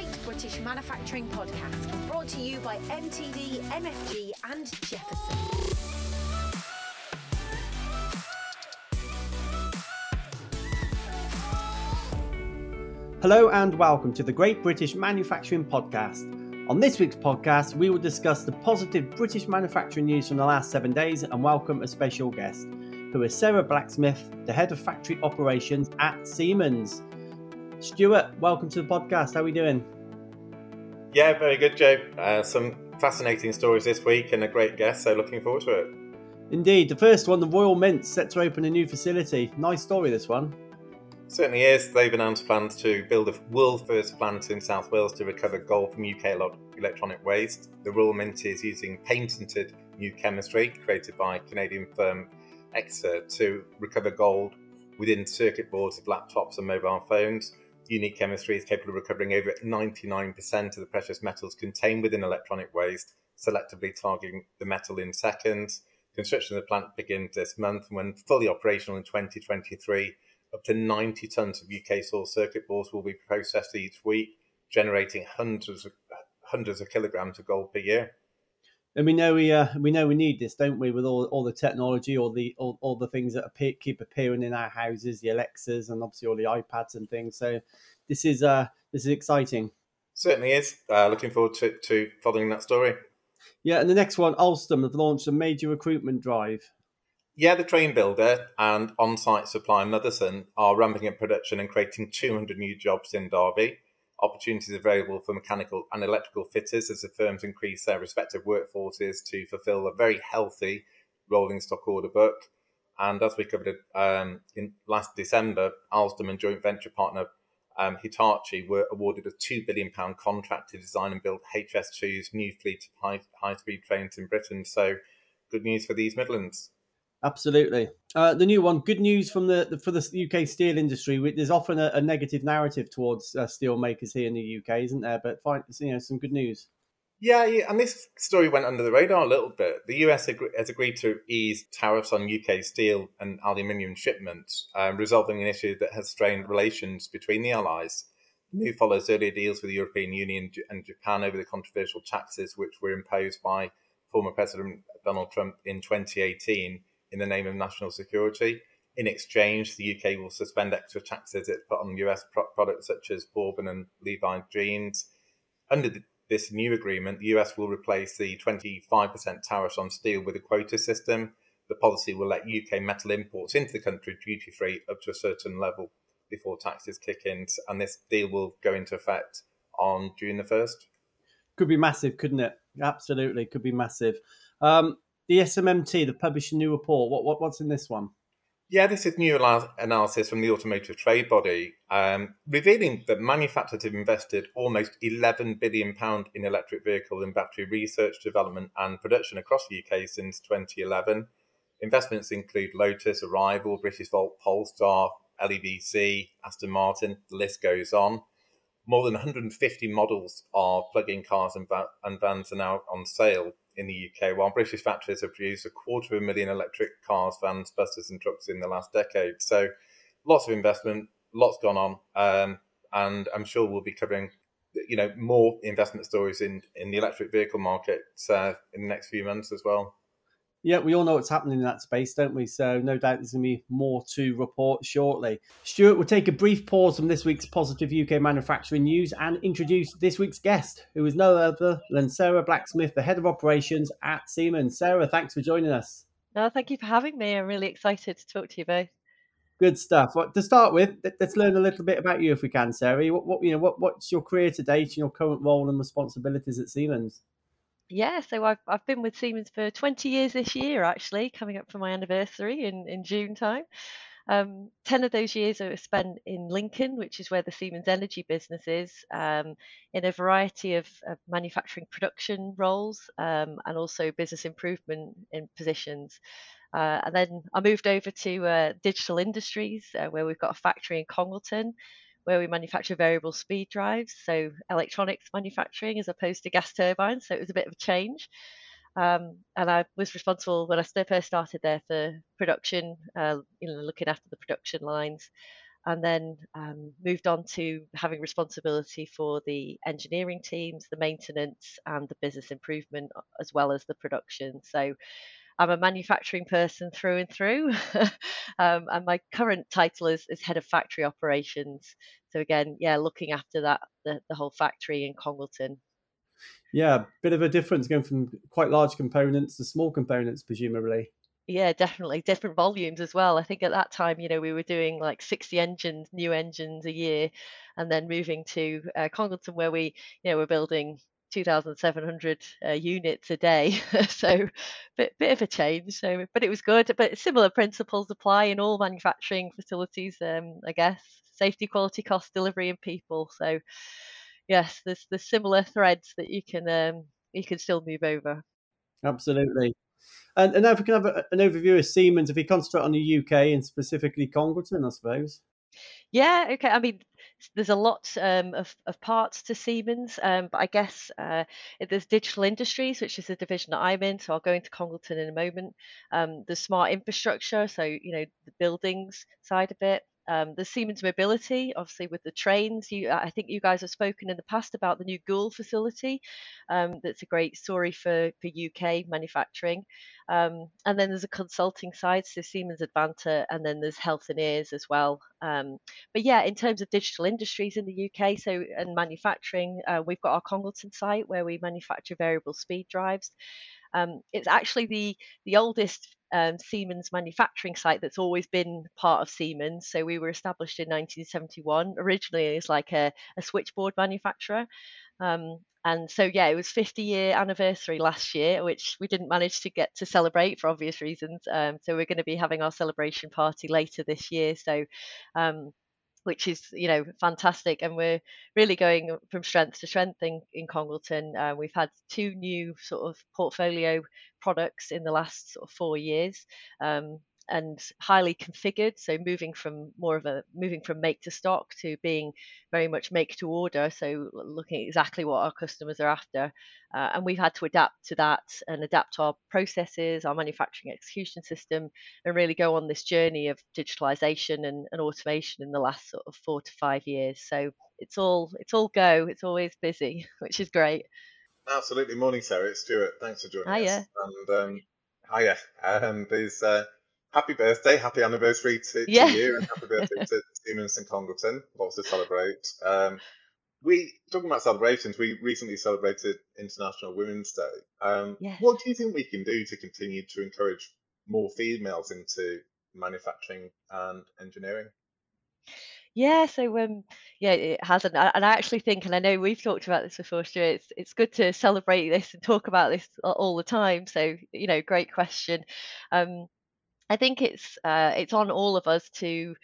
Great British Manufacturing Podcast, brought to you by MTD, MFG, and Jefferson. Hello and welcome to the Great British Manufacturing Podcast. On this week's podcast, we will discuss the positive British manufacturing news from the last seven days and welcome a special guest, who is Sarah Blacksmith, the head of factory operations at Siemens. Stuart, welcome to the podcast. How are we doing? Yeah, very good, Joe. Uh, some fascinating stories this week and a great guest, so looking forward to it. Indeed. The first one, the Royal Mint, set to open a new facility. Nice story, this one. Certainly is. They've announced plans to build a world first plant in South Wales to recover gold from UK electronic waste. The Royal Mint is using patented new chemistry created by Canadian firm Excir to recover gold within circuit boards of laptops and mobile phones unique chemistry is capable of recovering over 99% of the precious metals contained within electronic waste, selectively targeting the metal in seconds. Construction of the plant begins this month, and when fully operational in 2023, up to 90 tons of UK source circuit boards will be processed each week, generating hundreds of, hundreds of kilograms of gold per year. And we know we uh, we know we need this, don't we? With all, all the technology, all the all, all the things that appear, keep appearing in our houses, the Alexas, and obviously all the iPads and things. So this is uh this is exciting. Certainly is. Uh, looking forward to, to following that story. Yeah, and the next one, Alstom have launched a major recruitment drive. Yeah, the train builder and on-site supplier Motherson are ramping up production and creating 200 new jobs in Derby opportunities available for mechanical and electrical fitters as the firms increase their respective workforces to fulfill a very healthy rolling stock order book. And as we covered um, in last December, Alstom and joint venture partner um, Hitachi were awarded a £2 billion contract to design and build HS2's new fleet of high, high speed trains in Britain. So, good news for these Midlands. Absolutely. Uh, the new one, good news from the, the, for the UK steel industry. There's often a, a negative narrative towards uh, steel makers here in the UK, isn't there? But fine, you know, some good news. Yeah, and this story went under the radar a little bit. The US has agreed to ease tariffs on UK steel and aluminium shipments, um, resolving an issue that has strained relations between the allies. The move follows earlier deals with the European Union and Japan over the controversial taxes which were imposed by former President Donald Trump in 2018 in the name of national security. In exchange, the UK will suspend extra taxes it put on US pro- products such as Bourbon and Levi jeans. Under the, this new agreement, the US will replace the 25% tariffs on steel with a quota system. The policy will let UK metal imports into the country duty free up to a certain level before taxes kick in. And this deal will go into effect on June the 1st. Could be massive, couldn't it? Absolutely, could be massive. Um, the SMMT, the published a new report. What, what what's in this one? Yeah, this is new analysis from the Automotive Trade Body, um, revealing that manufacturers have invested almost £11 billion in electric vehicle and battery research, development, and production across the UK since 2011. Investments include Lotus, Arrival, Britishvolt, Polestar, LEVC, Aston Martin, the list goes on. More than 150 models of plug in cars and vans are now on sale, in the UK, while British factories have produced a quarter of a million electric cars, vans, buses, and trucks in the last decade. So, lots of investment, lots gone on, um, and I'm sure we'll be covering, you know, more investment stories in in the electric vehicle market uh, in the next few months as well. Yeah, we all know what's happening in that space, don't we? So no doubt there's going to be more to report shortly. Stuart, we'll take a brief pause from this week's positive UK manufacturing news and introduce this week's guest, who is no other than Sarah Blacksmith, the head of operations at Siemens. Sarah, thanks for joining us. No, thank you for having me. I'm really excited to talk to you both. Good stuff. Well, to start with, let's learn a little bit about you, if we can, Sarah. What, what you know, what, what's your career to date and your current role and responsibilities at Siemens? Yeah, so I've I've been with Siemens for 20 years this year, actually, coming up for my anniversary in in June time. Um, 10 of those years I spent in Lincoln, which is where the Siemens Energy business is, um, in a variety of, of manufacturing production roles um, and also business improvement in positions. Uh, and then I moved over to uh, Digital Industries, uh, where we've got a factory in Congleton, where we manufacture variable speed drives, so electronics manufacturing as opposed to gas turbines. So it was a bit of a change. Um, and I was responsible when I first started there for production, uh, you know, looking after the production lines. and then um, moved on to having responsibility for the engineering teams, the maintenance, and the business improvement, as well as the production. So I'm a manufacturing person through and through, um, and my current title is, is head of factory operations. So again, yeah, looking after that the, the whole factory in Congleton. Yeah, bit of a difference going from quite large components to small components, presumably. Yeah, definitely different volumes as well. I think at that time, you know, we were doing like 60 engines, new engines a year, and then moving to uh, Congleton where we, you know, we're building 2,700 uh, units a day. so, bit bit of a change. So, but it was good. But similar principles apply in all manufacturing facilities. Um, I guess safety, quality, cost, delivery, and people. So, yes, there's there's similar threads that you can um, you can still move over. Absolutely. And, and now, if we can have a, an overview of Siemens, if we concentrate on the UK and specifically Congleton, I suppose. Yeah, okay. I mean, there's a lot um, of, of parts to Siemens, um, but I guess uh, there's digital industries, which is the division that I'm in. So I'll go into Congleton in a moment. Um, the smart infrastructure, so you know the buildings side of it. Um, the Siemens Mobility, obviously with the trains. You, I think you guys have spoken in the past about the new Goole facility. Um, that's a great story for, for UK manufacturing. Um, and then there's a consulting side, so Siemens Advanta, and then there's Healthineers as well. Um, but yeah, in terms of digital industries in the UK, so and manufacturing, uh, we've got our Congleton site where we manufacture variable speed drives. Um, it's actually the the oldest um, Siemens manufacturing site that's always been part of Siemens. So we were established in 1971, originally as like a, a switchboard manufacturer. Um, and so yeah, it was 50 year anniversary last year, which we didn't manage to get to celebrate for obvious reasons. Um, so we're going to be having our celebration party later this year. So um, which is you know fantastic and we're really going from strength to strength in, in congleton uh, we've had two new sort of portfolio products in the last sort of four years um, and highly configured so moving from more of a moving from make to stock to being very much make to order so looking at exactly what our customers are after. Uh, and we've had to adapt to that and adapt our processes our manufacturing execution system and really go on this journey of digitalization and, and automation in the last sort of four to five years. So it's all it's all go. It's always busy which is great absolutely morning sarah it's stuart thanks for joining hiya. us and um hiya um there's uh happy birthday, happy anniversary to, Yeah. to you, and happy birthday to Siemens and Congleton. Lots to celebrate. Um, we talking about celebrations. We recently celebrated International Women's Day. Um, Yes. What do you think we can do to continue to encourage more females into manufacturing and engineering? Yeah, so um, yeah, it has, and I, actually think, and I know we've talked about this before, Stuart. It's it's good to celebrate this and talk about this all the time. So you know, great question. Um, I think it's uh, it's on all of us to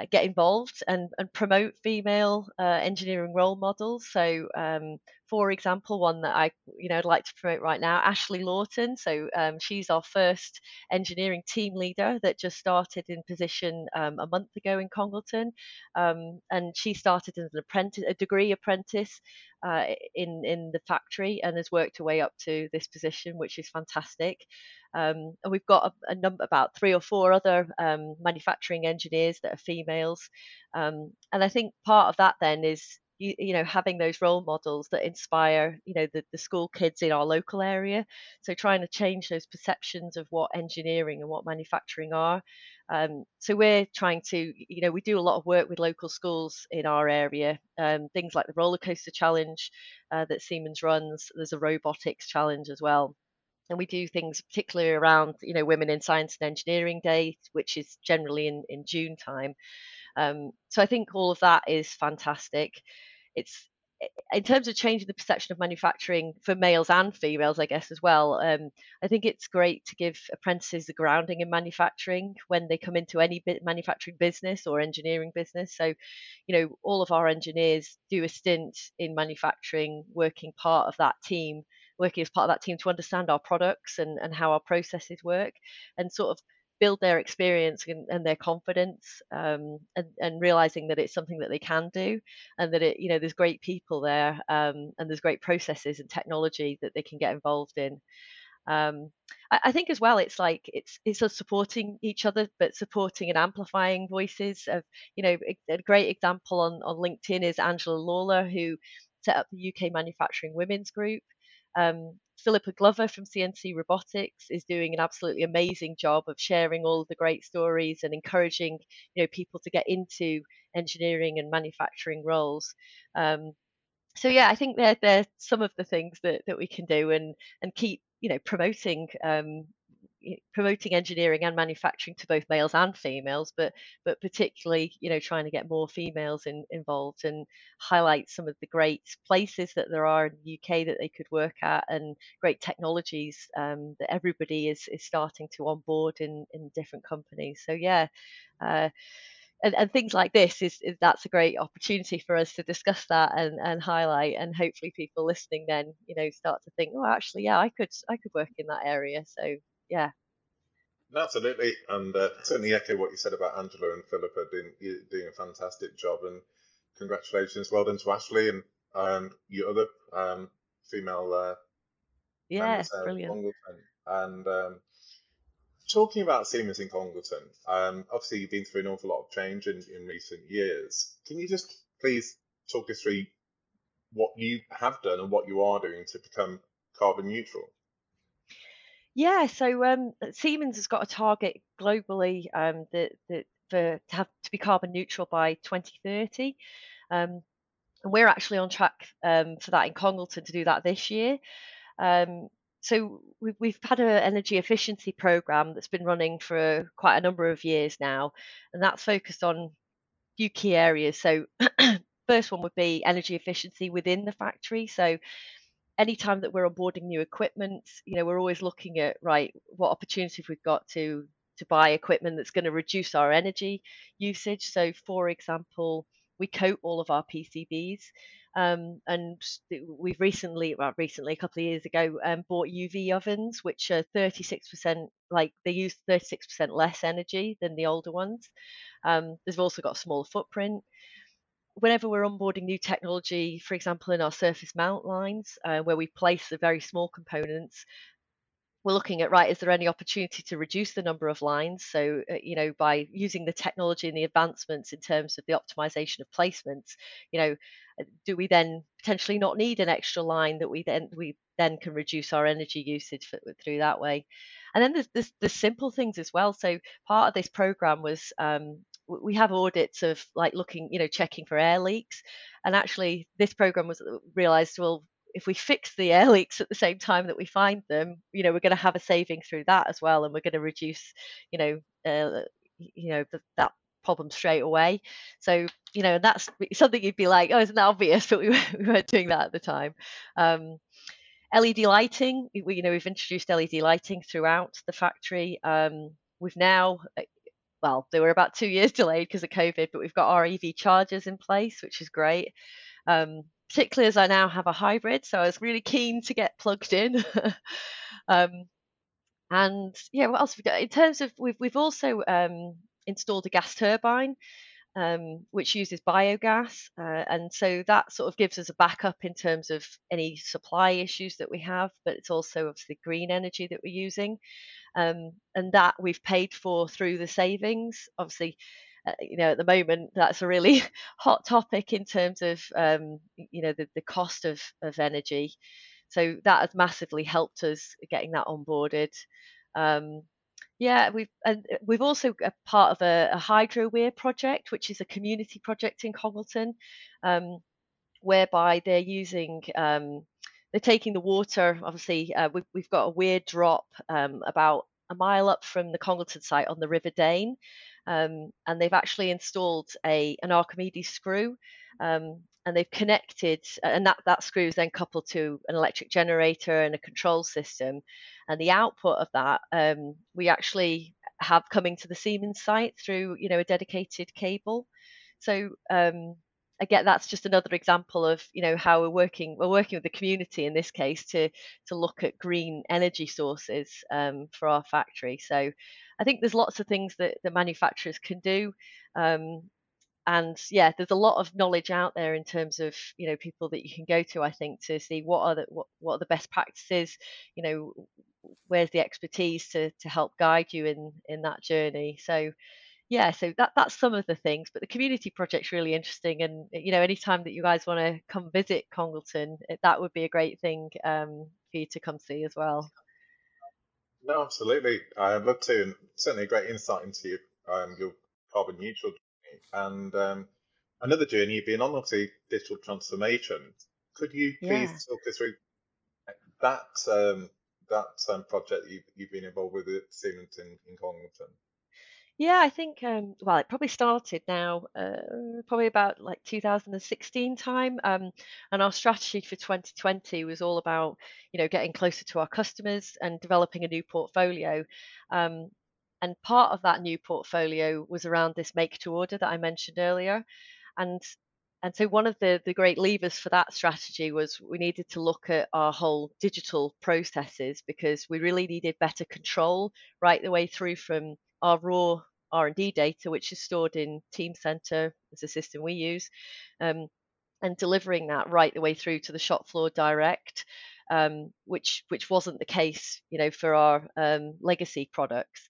uh, get involved and, and promote female uh, engineering role models. So, um, for example, one that I you know I'd like to promote right now, Ashley Lawton. So um, she's our first engineering team leader that just started in position um, a month ago in Congleton, um, and she started as an apprentice, a degree apprentice. Uh, in in the factory and has worked her way up to this position, which is fantastic. Um, and we've got a, a number, about three or four other um, manufacturing engineers that are females. Um, and I think part of that then is, you, you know, having those role models that inspire, you know, the, the school kids in our local area. So trying to change those perceptions of what engineering and what manufacturing are. Um, so we're trying to, you know, we do a lot of work with local schools in our area. Um, things like the roller coaster challenge uh, that Siemens runs. There's a robotics challenge as well and we do things particularly around you know women in science and engineering day which is generally in, in june time um, so i think all of that is fantastic it's in terms of changing the perception of manufacturing for males and females i guess as well um, i think it's great to give apprentices the grounding in manufacturing when they come into any manufacturing business or engineering business. So you know all of our engineers do a stint in manufacturing working part of that team working as part of that team to understand our products and, and how our processes work and sort of build their experience and, and their confidence um, and, and realizing that it's something that they can do and that it you know there's great people there um, and there's great processes and technology that they can get involved in Um, I, I, think as well, it's like it's it's us supporting each other, but supporting and amplifying voices. Of you know, a, a great example on on LinkedIn is Angela Lawler, who set up the UK Manufacturing Women's Group. Um, Philippa Glover from CNC Robotics is doing an absolutely amazing job of sharing all the great stories and encouraging you know people to get into engineering and manufacturing roles. Um, so yeah, I think they're they're some of the things that, that we can do and and keep you know promoting um, promoting engineering and manufacturing to both males and females, but but particularly you know trying to get more females in, involved and highlight some of the great places that there are in the UK that they could work at and great technologies um, that everybody is is starting to onboard in in different companies. So yeah. Uh, and, and things like this is, is, that's a great opportunity for us to discuss that and, and highlight and hopefully people listening then you know start to think oh actually yeah i could i could work in that area so yeah absolutely and uh, certainly echo what you said about angela and philippa doing doing a fantastic job and congratulations well done to ashley and um, your other um, female uh, yeah brilliant and um, talking about Siemens in Congleton, um, obviously you've been through an awful lot of change in, in recent years. Can you just please talk us through what you have done and what you are doing to become carbon neutral? Yeah, so um, Siemens has got a target globally um, that, that for to have to be carbon neutral by 2030. Um, and we're actually on track um, for that in Congleton to do that this year. Um, so we've, we've had an energy efficiency program that's been running for quite a number of years now, and that's focused on a few key areas. So first one would be energy efficiency within the factory. So anytime that we're onboarding new equipment, you know, we're always looking at right, what opportunities we've got to to buy equipment that's going to reduce our energy usage. So for example, we coat all of our PCBs. Um, and we've recently, well, recently, a couple of years ago, um, bought UV ovens, which are 36%, like they use 36% less energy than the older ones. Um, they've also got a smaller footprint. Whenever we're onboarding new technology, for example, in our surface mount lines, uh, where we place the very small components, we're looking at right is there any opportunity to reduce the number of lines? So uh, you know by using the technology and the advancements in terms of the optimization of placements you know uh, do we then potentially not need an extra line that we then we then can reduce our energy usage for, through that way? And then there's, there's, the simple things as well. So part of this program was um, we have audits of like looking you know checking for air leaks and actually this program was uh, realized well if we fix the air leaks at the same time that we find them, you know, we're going to have a saving through that as well, and we're going to reduce, you know, uh, you know, the, that problem straight away. So, you know, that's something you'd be like, oh, isn't that obvious? But we, we weren't doing that at the time. Um, LED lighting, we, you know, we've introduced LED lighting throughout the factory. Um, we've now, uh, well, they were about two years delayed because of COVID, but we've got our EV chargers in place, which is great. Um, particularly as I now have a hybrid. So I was really keen to get plugged in. um, and yeah, what else we got? In terms of, we've, we've also um, installed a gas turbine. Um, which uses biogas, uh, and so that sort of gives us a backup in terms of any supply issues that we have. But it's also obviously green energy that we're using, um, and that we've paid for through the savings. Obviously, uh, you know, at the moment, that's a really hot topic in terms of, um, you know, the, the cost of, of energy. So that has massively helped us getting that onboarded. Um, yeah, we've and we've also a part of a, a HydroWeir project, which is a community project in Congleton, um, whereby they're using um, they're taking the water. Obviously, uh, we've, we've got a weir drop um, about a mile up from the Congleton site on the River Dane, um, and they've actually installed a an Archimedes screw, um, and they've connected, and that that screw is then coupled to an electric generator and a control system, and the output of that um, we actually have coming to the Siemens site through you know a dedicated cable. So um, again, that's just another example of you know how we're working. We're working with the community in this case to to look at green energy sources um, for our factory. So I think there's lots of things that the manufacturers can do. Um, and yeah, there's a lot of knowledge out there in terms of you know people that you can go to. I think to see what are the what, what are the best practices. You know, where's the expertise to to help guide you in in that journey. So yeah, so that that's some of the things, but the community project's really interesting, and you know, anytime that you guys want to come visit Congleton, that would be a great thing um, for you to come see as well. No, absolutely. I'd love to, and certainly a great insight into your, um, your carbon neutral. And um, another journey you've been on, obviously, digital transformation. Could you please Yeah. talk us through that um, that um, project that you've, you've been involved with at Siemens in, in Congleton? Yeah, I think um, well, it probably started now, uh, probably about like 2016 time, um, and our strategy for 2020 was all about you know getting closer to our customers and developing a new portfolio. Um, and part of that new portfolio was around this make to order that I mentioned earlier, and and so one of the the great levers for that strategy was we needed to look at our whole digital processes because we really needed better control right the way through from our raw R&D data, which is stored in Teamcenter as a system we use, um, and delivering that right the way through to the shop floor direct, um, which which wasn't the case, you know, for our um, legacy products.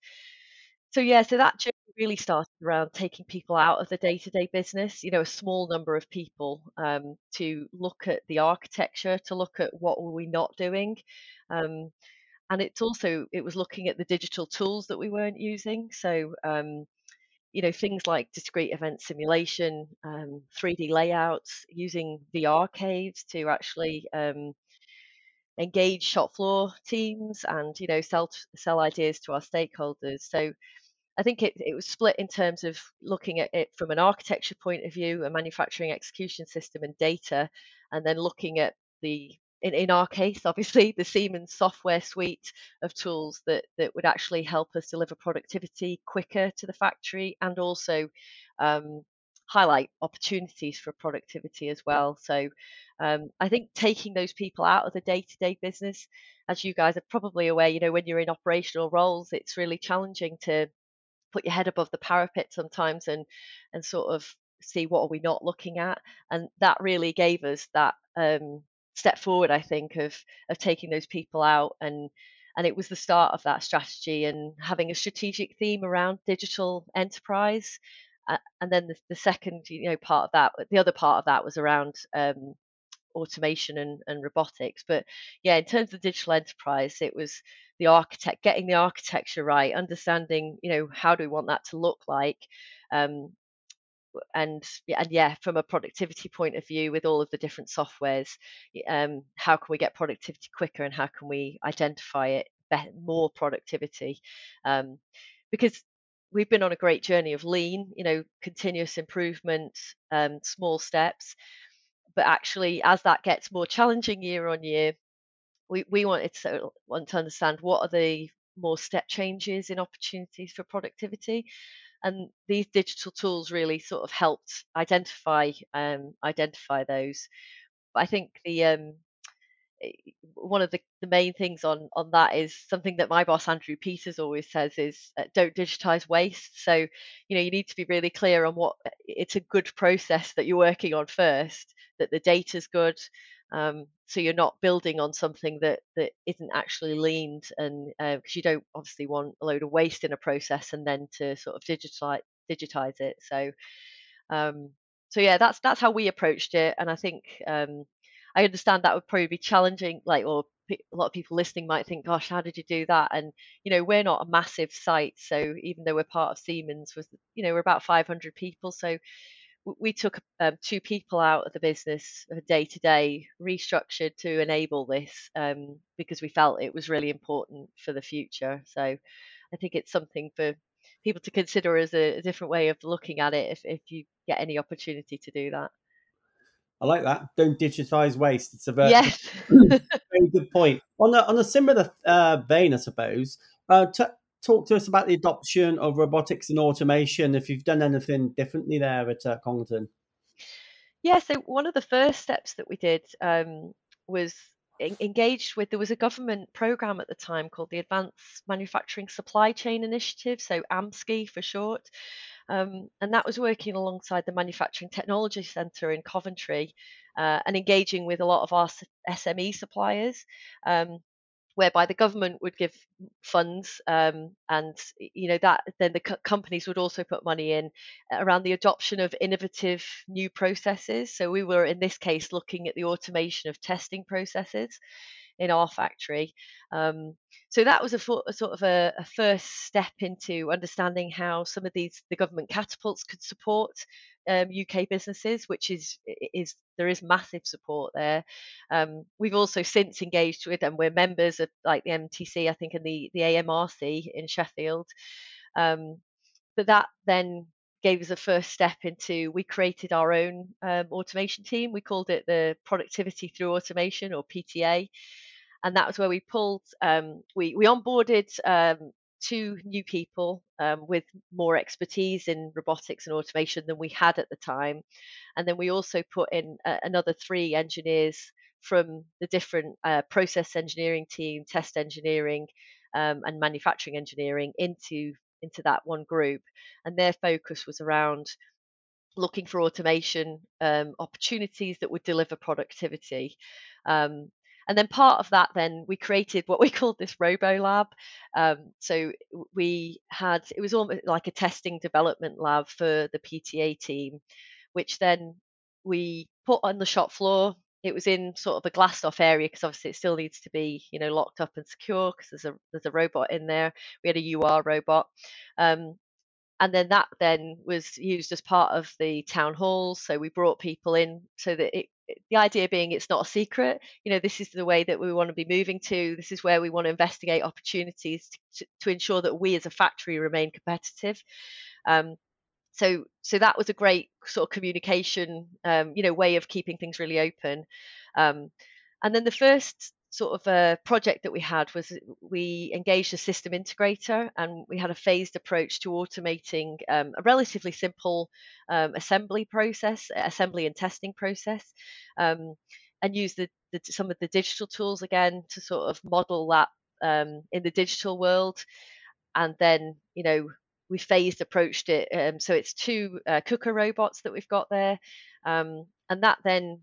So yeah, so that journey really started around taking people out of the day-to-day business, you know, a small number of people um, to look at the architecture, to look at what were we not doing. Um, and it's also it was looking at the digital tools that we weren't using so um, you know things like discrete event simulation um, 3d layouts using vr caves to actually um, engage shop floor teams and you know sell sell ideas to our stakeholders so I think it, it was split in terms of looking at it from an architecture point of view, a manufacturing execution system and data, and then looking at the in, in our case, obviously, the Siemens software suite of tools that, that would actually help us deliver productivity quicker to the factory and also um, highlight opportunities for productivity as well. So um, I think taking those people out of the day to day business, as you guys are probably aware, you know, when you're in operational roles, it's really challenging to put your head above the parapet sometimes and and sort of see what are we not looking at and that really gave us that um, step forward i think of of taking those people out and and it was the start of that strategy and having a strategic theme around digital enterprise uh, and then the, the second you know part of that the other part of that was around um, automation and, and robotics but yeah in terms of digital enterprise it was the architect getting the architecture right understanding you know how do we want that to look like um, and and yeah, from a productivity point of view, with all of the different softwares, um, how can we get productivity quicker, and how can we identify it better, more productivity? Um, because we've been on a great journey of lean, you know, continuous improvement, um, small steps. But actually, as that gets more challenging year on year, we, we wanted to want to understand what are the more step changes in opportunities for productivity and these digital tools really sort of helped identify um, identify those. But I think the um, one of the, the main things on on that is something that my boss Andrew Peters always says is uh, don't digitize waste. So you know you need to be really clear on what it's a good process that you're working on first, that the data's good. Um, so you're not building on something that that isn't actually leaned, and because uh, you don't obviously want a load of waste in a process and then to sort of digitize digitize it. So um, so yeah, that's that's how we approached it, and I think um, I understand that would probably be challenging, like, or a lot of people listening might think, "Gosh, how did you do that?" And you know, we're not a massive site, so even though we're part of Siemens, was you know, we're about 500 people, so we took um, two people out of the business day to day, restructured to enable this um, because we felt it was really important for the future. So I think it's something for people to consider as a, a different way of looking at it if, if you get any opportunity to do that. I like that. Don't digitize waste. It's a very, yes. very good point. On a, on a similar uh, vein, I suppose, uh, t- talk to us about the adoption of robotics and automation. If you've done anything differently there at uh, Congleton. Yeah, so one of the first steps that we did um, was engaged with there was a government program at the time called the Advanced Manufacturing Supply Chain Initiative, so AMSCI for short. Um, and that was working alongside the Manufacturing Technology Centre in Coventry uh, and engaging with a lot of our SME suppliers. Um, whereby the government would give funds um, and you know that then the co- companies would also put money in around the adoption of innovative new processes so we were in this case looking at the automation of testing processes in our factory um, so that was a, a sort of a, a, first step into understanding how some of these the government catapults could support um, UK businesses, which is is there is massive support there. Um, we've also since engaged with, and we're members of like the MTC, I think, and the the AMRC in Sheffield. Um, but that then gave us a first step into we created our own um, automation team. We called it the Productivity Through Automation or PTA and that was where we pulled um, we we onboarded um, two new people um, with more expertise in robotics and automation than we had at the time. And then we also put in uh, another three engineers from the different uh, process engineering team, test engineering, um, and manufacturing engineering into into that one group. And their focus was around looking for automation um, opportunities that would deliver productivity. Um, and then part of that, then we created what we called this Robo Lab. Um, so we had it was almost like a testing development lab for the PTA team, which then we put on the shop floor. It was in sort of a glassed off area because obviously it still needs to be, you know, locked up and secure because there's a there's a robot in there. We had a UR robot, um, and then that then was used as part of the town halls so we brought people in so that it, the idea being it's not a secret you know this is the way that we want to be moving to this is where we want to investigate opportunities to, to ensure that we as a factory remain competitive. Um, so so that was a great sort of communication um, you know way of keeping things really open. Um, and then the first sort of a project that we had was we engaged a system integrator and we had a phased approach to automating um, a relatively simple um, assembly process, assembly and testing process, um, and use the, the, some of the digital tools again to sort of model that um, in the digital world. And then, you know, we phased approached it. Um, so it's two uh, KUKA robots that we've got there. Um, and that then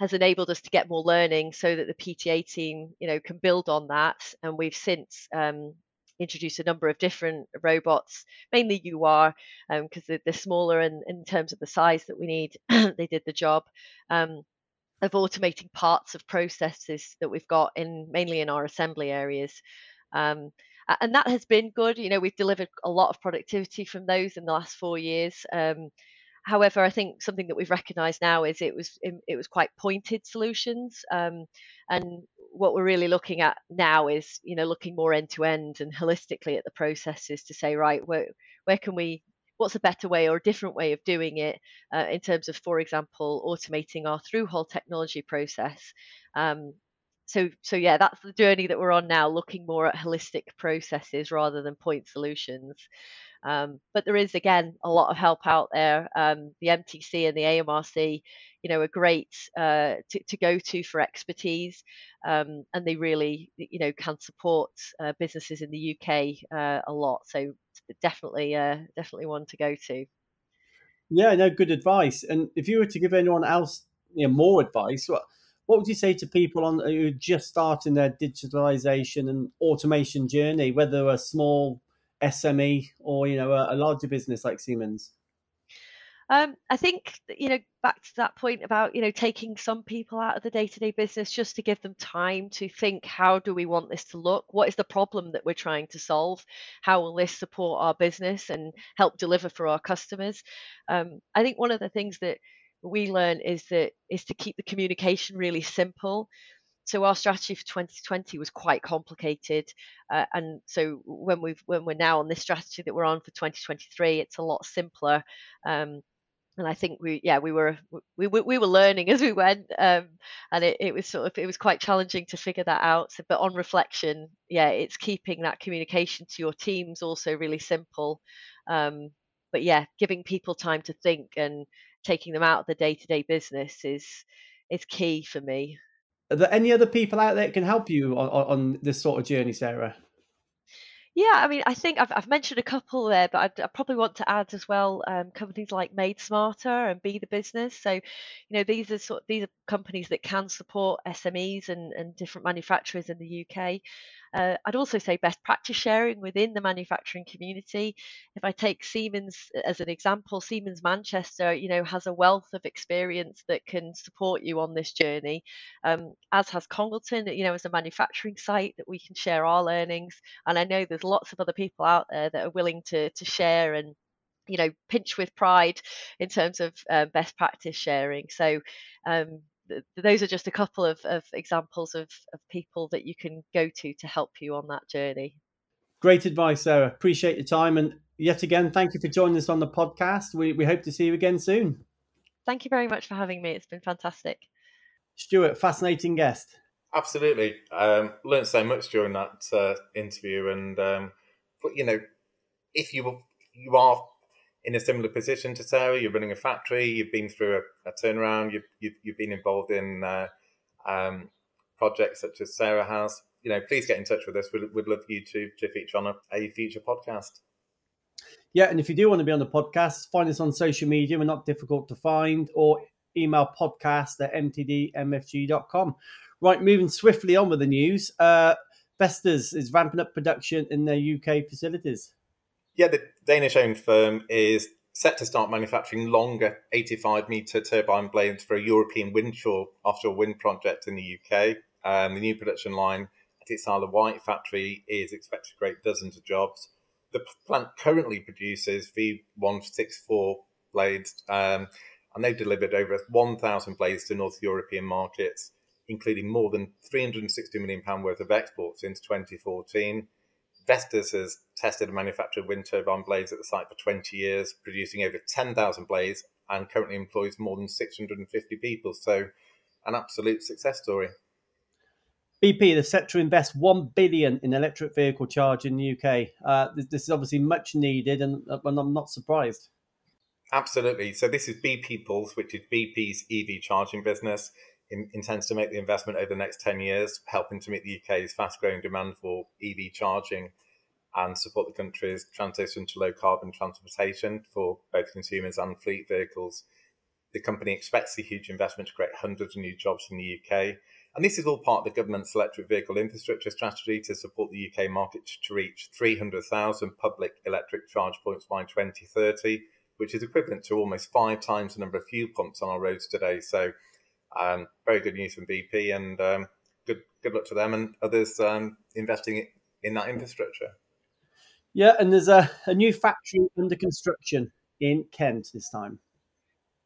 has enabled us to get more learning so that the PTA team, you know, can build on that. And we've since um, introduced a number of different robots, mainly UR, because um, they're, they're, smaller and in terms of the size that we need, they did the job. Um, of automating parts of processes that we've got in mainly in our assembly areas. Um, and that has been good. You know, we've delivered a lot of productivity from those in the last four years. Um, However, I think something that we've recognised now is it was it was quite pointed solutions, um, and what we're really looking at now is you know looking more end to end and holistically at the processes to say right where where can we what's a better way or a different way of doing it uh, in terms of, for example, automating our through hole technology process. Um, so, so yeah, that's the journey that we're on now, looking more at holistic processes rather than point solutions. Um, but there is again a lot of help out there. Um, the MTC and the AMRC, you know, are great uh, to, to, go to for expertise, um, and they really, you know, can support uh, businesses in the UK uh, a lot. So definitely, uh, definitely one to go to. Yeah, no, good advice. And if you were to give anyone else you know, more advice, what what would you say to people on who are just starting their digitalization and automation journey, whether a small SME or you know a, a larger business like Siemens? Um, I think you know back to that point about you know taking some people out of the day-to-day business just to give them time to think how do we want this to look? What is the problem that we're trying to solve? How will this support our business and help deliver for our customers? Um, I think one of the things that we learn is that is to keep the communication really simple so our strategy for 2020 was quite complicated uh, and so when we've when we're now on this strategy that we're on for 2023 it's a lot simpler um, and I think we yeah we were we, we were learning as we went um, and it, it was sort of it was quite challenging to figure that out. So, but on reflection yeah it's keeping that communication to your teams also really simple um, but yeah giving people time to think and taking them out of the day-to-day business is is key for me are there any other people out there that can help you on, on this sort of journey, Sarah? Yeah, I mean, I think I've, I've mentioned a couple there, but I'd, I probably want to add as well um, companies like Made Smarter and Be the Business. So, you know, these are sort of, these are companies that can support SMEs and, and different manufacturers in the UK. Uh, I'd also say best practice sharing within the manufacturing community. If I take Siemens as an example, Siemens Manchester, you know, has a wealth of experience that can support you on this journey, um, as has Congleton, you know, as a manufacturing site that we can share our learnings. And I know there's lots of other people out there that are willing to to share and you know pinch with pride in terms of uh, best practice sharing so um, those are just a couple of, of examples of, of people that you can go to to help you on that journey. Great advice, Sarah. Appreciate your time. And yet again, thank you for joining us on the podcast. We, we hope to see you again soon. Thank you very much for having me. It's been fantastic. Stuart, fascinating guest. Absolutely. Um, learned so much during that uh, interview. And, um, but, you know, if you, you are in a similar position to Sarah. You're running a factory. You've been through a, a turnaround. You've, you've, you've been involved in uh, um, projects such as Sarah has. You know, please get in touch with us. We'd, we'd love you to to feature on a, a future podcast. Yeah, and if you do want to be on the podcast, find us on social media. We're not difficult to find, or email podcast at mtdmfg.com. Right, moving swiftly on with the news. Uh, Vestas is ramping up production in their UK facilities. Yeah, the Danish owned firm is set to start manufacturing longer 85 metre turbine blades for a European windshore offshore wind project in the UK. Um, the new production line at its Isle of Wight factory is expected to create dozens of jobs. The plant currently produces V164 blades, um, and they've delivered over 1,000 blades to North European markets, including more than £360 million worth of exports since 2014. Vestas has tested and manufactured wind turbine blades at the site for 20 years, producing over 10,000 blades and currently employs more than 650 people. So, an absolute success story. BP is set to invest one billion in electric vehicle charge in the UK. Uh, this, this, is obviously much needed, and, uh, and I'm not surprised. Absolutely. So this is BP Pulse, which is BP's EV charging business. In, intends to make the investment over the next 10 years, helping to meet the UK's fast growing demand for EV charging and support the country's transition to low carbon transportation for both consumers and fleet vehicles. The company expects a huge investment to create hundreds of new jobs in the UK. And this is all part of the government's electric vehicle infrastructure strategy to support the UK market to reach 300,000 public electric charge points by 2030, which is equivalent to almost five times the number of fuel pumps on our roads today. So, um, very good news from BP, and um, good good luck to them and others um, investing in that infrastructure. Yeah, and there's a, a new factory under construction in Kent this time.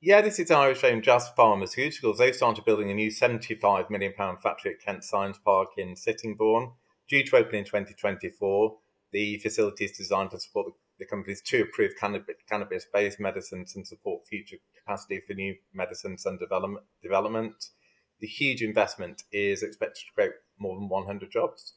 Yeah, this is Irish owned Jazz Pharmaceuticals. They've started building a new £75 million factory at Kent Science Park in Sittingbourne, due to open in 2024. The facility is designed to support the, the company's two approved cannabis based medicines and support future capacity for new medicines and development. development. The huge investment is expected to create more than 100 jobs.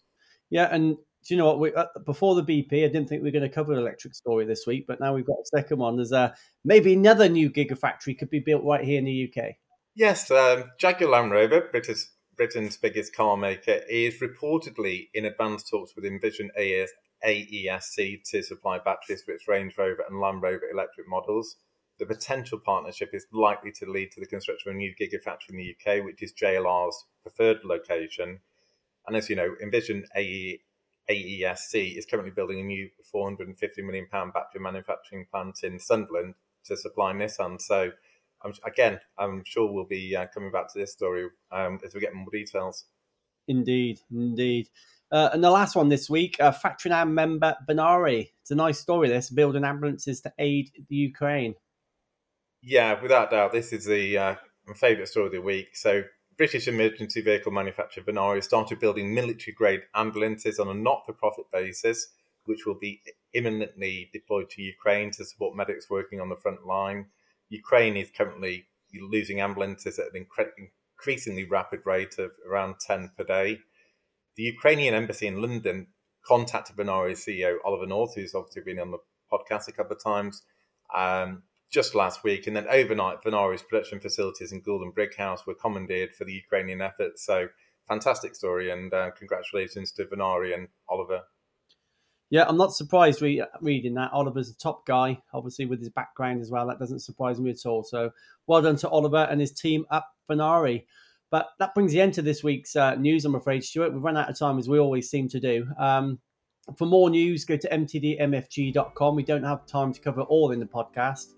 Yeah, and do you know what? We, uh, before the BP, I didn't think we were going to cover an electric story this week, but now we've got a second one. There's uh, maybe another new gigafactory could be built right here in the UK. Yes, um, Jaguar Land Rover, British, Britain's biggest car maker, is reportedly in advanced talks with Envision AES, AESC to supply batteries for its Range Rover and Land Rover electric models. The potential partnership is likely to lead to the construction of a new gigafactory in the UK, which is JLR's preferred location. And as you know, Envision AE, AESC is currently building a new 450 million pound battery manufacturing plant in Sunderland to supply Nissan. So, um, again, I'm sure we'll be uh, coming back to this story um, as we get more details. Indeed, indeed. Uh, and the last one this week, uh, Factory Now member Venari. It's a nice story. This building ambulances to aid the Ukraine. Yeah, without doubt, this is the uh, my favourite story of the week. So British emergency vehicle manufacturer Venari started building military grade ambulances on a not for profit basis, which will be imminently deployed to Ukraine to support medics working on the front line. Ukraine is currently losing ambulances at an increasingly rapid rate of around 10 per day. The Ukrainian embassy in London contacted Venari's CEO, Oliver North, who's obviously been on the podcast a couple of times, um, just last week. And then overnight, Venari's production facilities in Goole and Brighouse were commandeered for the Ukrainian effort. So fantastic story, and uh, congratulations to Venari and Oliver. Yeah, I'm not surprised re- reading that. Oliver's a top guy, obviously with his background as well. That doesn't surprise me at all. So well done to Oliver and his team at Venari. But that brings the end to this week's uh, news, I'm afraid, Stuart. We've run out of time as we always seem to do. Um, for more news, go to mtdmfg.com. We don't have time to cover all in the podcast.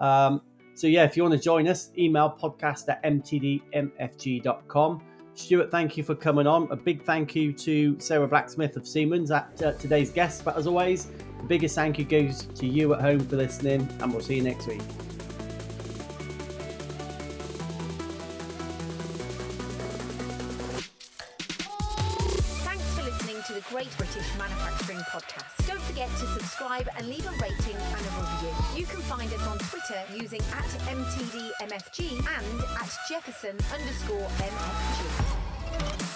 Um, so, yeah, if you want to join us, email podcast at mtdmfg.com. Stuart, thank you for coming on. A big thank you to Sarah Blacksmith of Siemens at uh, today's guest. But as always, the biggest thank you goes to you at home for listening, and we'll see you next week. Twitter using at MTDMFG and at Jefferson underscore MFG.